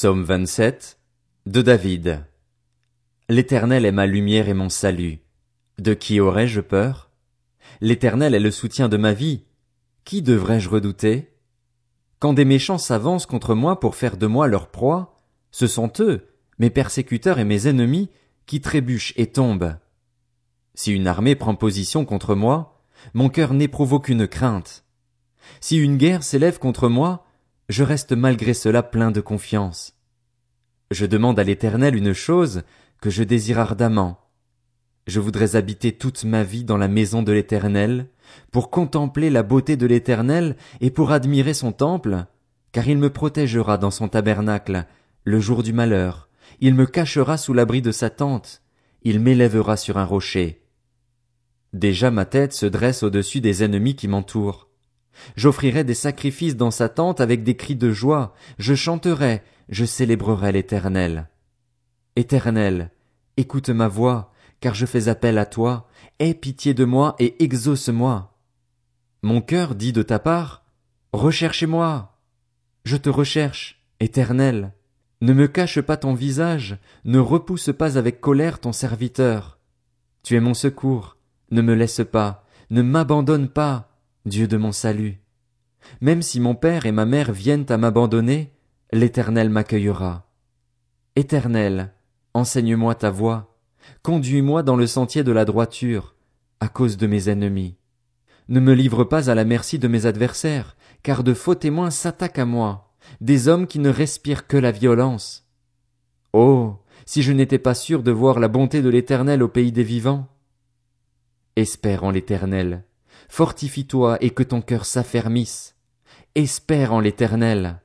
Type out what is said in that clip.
Psaume 27 de David. L'Éternel est ma lumière et mon salut. De qui aurais-je peur? L'Éternel est le soutien de ma vie. Qui devrais-je redouter? Quand des méchants s'avancent contre moi pour faire de moi leur proie, ce sont eux, mes persécuteurs et mes ennemis, qui trébuchent et tombent. Si une armée prend position contre moi, mon cœur n'éprouve aucune crainte. Si une guerre s'élève contre moi, je reste malgré cela plein de confiance. Je demande à l'Éternel une chose que je désire ardemment. Je voudrais habiter toute ma vie dans la maison de l'Éternel, pour contempler la beauté de l'Éternel et pour admirer son temple, car il me protégera dans son tabernacle le jour du malheur, il me cachera sous l'abri de sa tente, il m'élèvera sur un rocher. Déjà ma tête se dresse au-dessus des ennemis qui m'entourent. J'offrirai des sacrifices dans sa tente avec des cris de joie, je chanterai, je célébrerai l'Éternel. Éternel, écoute ma voix, car je fais appel à toi, aie pitié de moi et exauce-moi. Mon cœur dit de ta part, Recherchez-moi. Je te recherche, Éternel. Ne me cache pas ton visage, ne repousse pas avec colère ton serviteur. Tu es mon secours, ne me laisse pas, ne m'abandonne pas, Dieu de mon salut. Même si mon père et ma mère viennent à m'abandonner, l'Éternel m'accueillera. Éternel, enseigne-moi ta voie, conduis-moi dans le sentier de la droiture, à cause de mes ennemis. Ne me livre pas à la merci de mes adversaires, car de faux témoins s'attaquent à moi, des hommes qui ne respirent que la violence. Oh, si je n'étais pas sûr de voir la bonté de l'Éternel au pays des vivants. Espère en l'Éternel, Fortifie-toi et que ton cœur s'affermisse. Espère en l'Éternel.